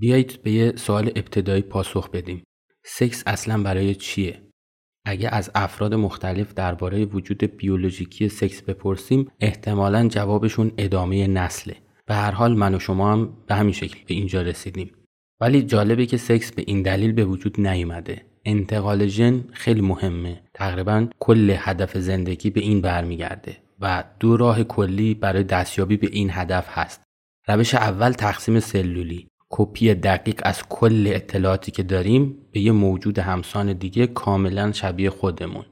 بیایید به یه سوال ابتدایی پاسخ بدیم. سکس اصلا برای چیه؟ اگه از افراد مختلف درباره وجود بیولوژیکی سکس بپرسیم احتمالا جوابشون ادامه نسله. به هر حال من و شما هم به همین شکل به اینجا رسیدیم. ولی جالبه که سکس به این دلیل به وجود نیومده. انتقال ژن خیلی مهمه. تقریبا کل هدف زندگی به این برمیگرده و دو راه کلی برای دستیابی به این هدف هست. روش اول تقسیم سلولی کپی دقیق از کل اطلاعاتی که داریم به یه موجود همسان دیگه کاملا شبیه خودمون.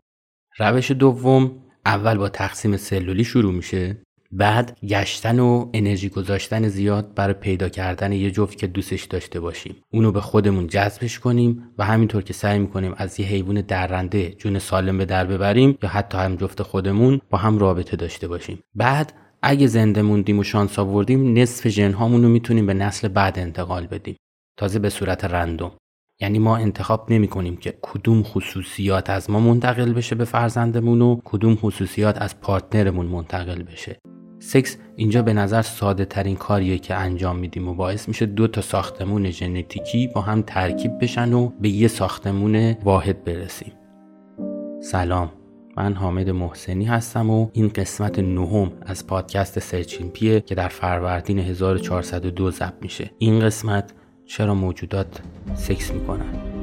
روش دوم اول با تقسیم سلولی شروع میشه. بعد گشتن و انرژی گذاشتن زیاد برای پیدا کردن یه جفت که دوستش داشته باشیم. اونو به خودمون جذبش کنیم و همینطور که سعی می‌کنیم از یه حیوان درنده جون سالم به در ببریم یا حتی هم جفت خودمون با هم رابطه داشته باشیم. بعد اگه زنده موندیم و شانس آوردیم نصف ژن رو می‌تونیم به نسل بعد انتقال بدیم. تازه به صورت random. یعنی ما انتخاب نمی کنیم که کدوم خصوصیات از ما منتقل بشه به فرزندمون و کدوم خصوصیات از partner مون منتقل بشه. سکس اینجا به نظر ساده ترین کاریه که انجام میدیم و باعث میشه دو تا ساختمون ژنتیکی با هم ترکیب بشن و به یه ساختمون واحد برسیم. سلام. من حامد محسنی هستم و این قسمت نهم از پادکست سرچینپیه که در فروردین 1402 ضبط میشه. این قسمت چرا موجودات سکس می‌کنن؟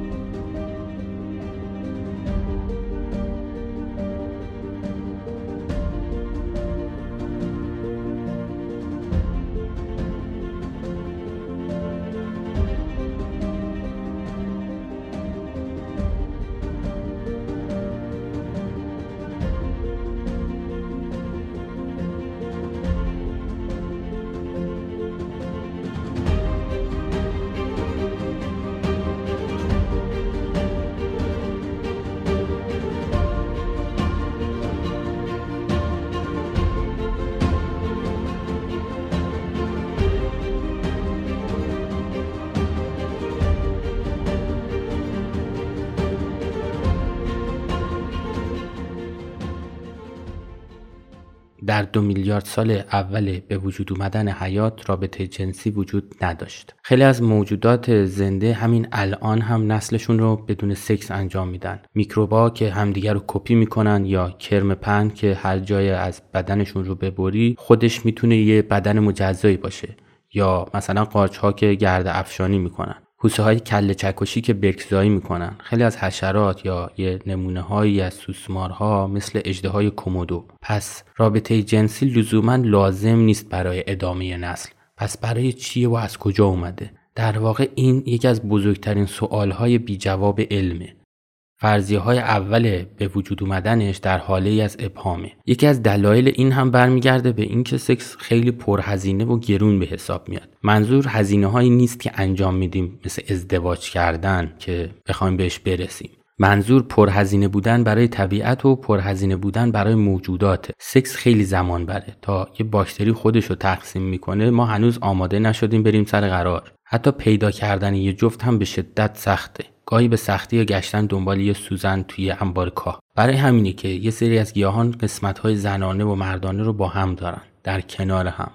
در دو میلیارد سال اول به وجود اومدن حیات رابطه جنسی وجود نداشت. خیلی از موجودات زنده همین الان هم نسلشون رو بدون سکس انجام میدن. میکروبا که همدیگر رو کپی می‌کنن یا کرم پن که هر جای از بدنشون رو ببری خودش می‌تونه یه بدن مجزایی باشه. یا مثلا قارچ ها که گرد افشانی می‌کنن حوسه های کله چکشی که برکزایی می‌کنن. خیلی از حشرات یا یه نمونه هایی از سوسمارها مثل اجده های کومودو. پس رابطه جنسی لزوما لازم نیست برای ادامه نسل. پس برای چیه و از کجا اومده؟ در واقع این یکی از بزرگترین سوال های بی جواب علمه. فرضیه های اول به وجود اومدنش در حاله ای از ابهامه. یکی از دلایل این هم برمیگرده به اینکه سکس خیلی پرهزینه و گرون به حساب میاد. منظور هزینه هایی نیست که انجام میدیم مثل ازدواج کردن که بخوایم بهش برسیم. منظور پرهزینه بودن برای طبیعت و پرهزینه بودن برای موجودات. سکس خیلی زمان بره. تا یه باکتری خودش رو تقسیم می‌کنه ما هنوز آماده نشدیم بریم سر قرار. حتی پیدا کردن یه جفت هم به شدت سخته. گاهی به سختی گشتن دنبال یه سوزن توی انبار کاه. برای همینه که یه سری از گیاهان های زنانه و مردانه رو با هم دارن. در کنار هم.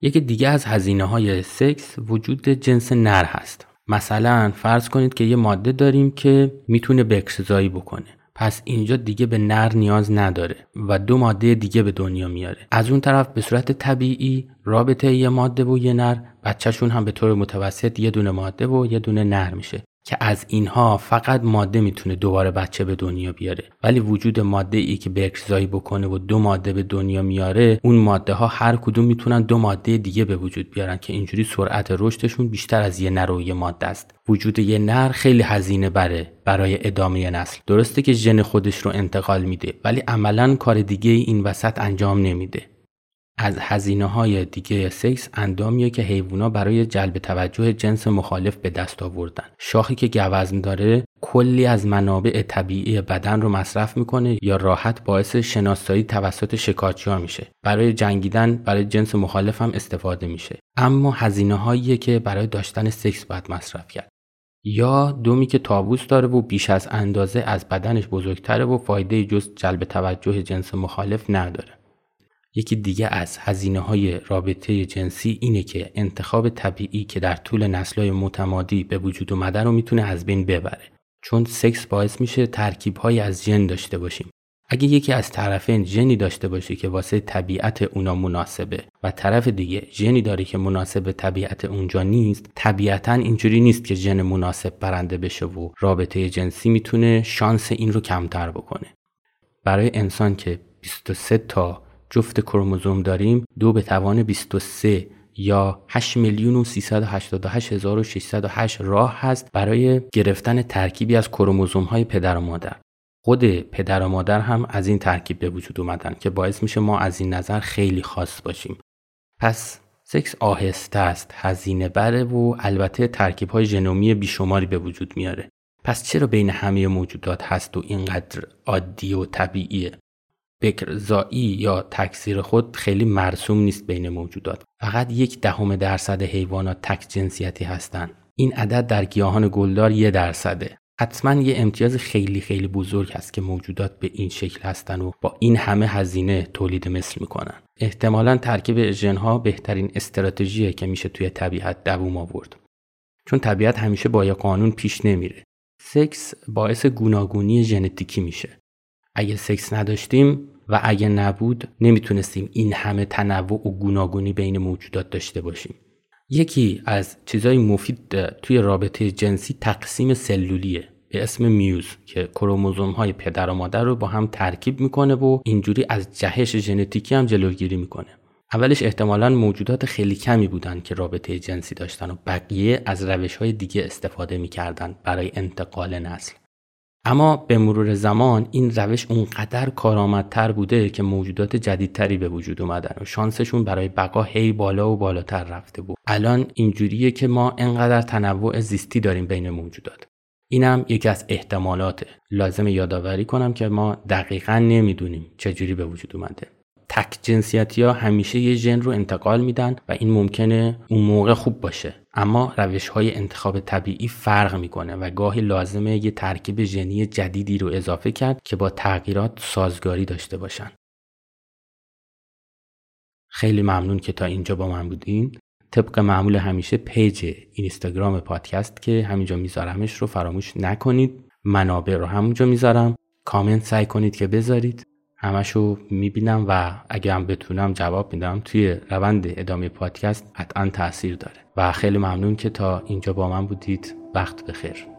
یکی دیگه از هزینه های سکس وجود جنس نر هست. مثلا فرض کنید که یه ماده داریم که می‌تونه بکشزایی بکنه. پس اینجا دیگه به نر نیاز نداره و دو ماده دیگه به دنیا میاره. از اون طرف به صورت طبیعی رابطه یه ماده و یه نر بچهشون هم به طور متوسط یه دونه ماده و یه دونه نر میشه. که از اینها فقط ماده می‌تونه دوباره بچه به دنیا بیاره. ولی وجود ماده ای که بکرزایی بکنه و دو ماده به دنیا میاره اون ماده ها هر کدوم می‌تونن دو ماده دیگه به وجود بیارن که اینجوری سرعت رشدشون بیشتر از یه نر و یه ماده است. وجود یه نر خیلی هزینه بره برای ادامه نسل. درسته که ژن خودش رو انتقال میده ولی عملا کار دیگه این وسط انجام نمیده. از هزینه های دیگه سکس اندامیه که حیوونا برای جلب توجه جنس مخالف به دست آوردن. شاخی که گوزن داره کلی از منابع طبیعی بدن رو مصرف می‌کنه یا راحت باعث شناسایی توسط شکارچی ها میشه. برای جنگیدن برای جنس مخالف هم استفاده میشه. اما هزینه هاییه که برای داشتن سکس باید مصرف کرد. یا دومی که تابوس داره و بیش از اندازه از بدنش بزرگتره و فایده جز جلب توجه جنس مخالف نداره. یکی دیگه از هزینه های رابطه جنسی اینه که انتخاب طبیعی که در طول نسلهای متمادی به وجود اومده رو می‌تونه از بین ببره. چون سکس باعث میشه ترکیب های از جن داشته باشیم. اگه یکی از طرفین ژنی داشته باشه که واسه طبیعت اونا مناسبه و طرف دیگه ژنی داره که مناسب طبیعت اونجا نیست طبیعتا اینجوری نیست که ژن مناسب برنده بشه و رابطه جنسی می‌تونه شانس این رو کمتر بکنه. برای انسان که 23 تا جفت کروموزوم داریم دو به توان 23 یا 8 میلیون و 388 راه هست برای گرفتن ترکیبی از کروموزوم های پدر و مادر. خود پدر و مادر هم از این ترکیب به وجود اومدن که باعث میشه ما از این نظر خیلی خاص باشیم. پس سکس آهسته است هزینه بره و البته ترکیب های ژنومی بیشماری به وجود میاره. پس چرا بین همه موجودات هست و اینقدر عادی و طبیعیه؟ بکرزایی یا تکثیر خود خیلی مرسوم نیست بین موجودات. فقط یک دهم درصد حیوانات تک جنسیتی هستند. این عدد در گیاهان گلدار یک درصده. حتما یه امتیاز خیلی خیلی بزرگ هست که موجودات به این شکل هستن و با این همه هزینه تولید مثل می‌کنن احتمالا ترکیب ژنها بهترین استراتژیه که میشه توی طبیعت دووم آورد. چون طبیعت همیشه با یه قانون پیش نمیره. سکس باعث گوناگونی ژنتیکی میشه. اگه سکس نداشتیم و اگه نبود نمی‌تونستیم این همه تنوع و گوناگونی بین موجودات داشته باشیم. یکی از چیزهای مفید توی رابطه جنسی تقسیم سلولیه. به اسم میوز که کروموزوم های پدر و مادر رو با هم ترکیب می‌کنه و اینجوری از جهش ژنتیکی هم جلوگیری می‌کنه. اولش احتمالا موجودات خیلی کمی بودن که رابطه جنسی داشتن و بقیه از روش های دیگه استفاده می‌کردن برای انتقال نسل. اما به مرور زمان این روش اونقدر کارآمدتر بوده که موجودات جدیدتری به وجود اومدن و شانسشون برای بقا هی بالا و بالاتر رفته بود. الان اینجوریه که ما انقدر تنوع زیستی داریم بین موجودات. اینم یکی از احتمالاته. لازم یادآوری کنم که ما دقیقا نمی‌دونیم چجوری به وجود اومده. تک جنسیتی ها همیشه یه ژن رو انتقال میدن و این ممکنه اون موقع خوب باشه. اما روش های انتخاب طبیعی فرق می‌کنه و گاهی لازمه یه ترکیب ژنی جدیدی رو اضافه کرد که با تغییرات سازگاری داشته باشن. خیلی ممنون که تا اینجا با من بودین. طبق معمول همیشه پیج اینستاگرام پادکست که همینجا میذارمش رو فراموش نکنید. منابع رو همونجا می‌ذارم. کامنت سعی کنید که بذارید. همشو می‌بینم و اگه هم بتونم جواب میدم. توی روند ادامه پادکست قطعا تاثیر داره. و خیلی ممنون که تا اینجا با من بودید. وقت بخیر.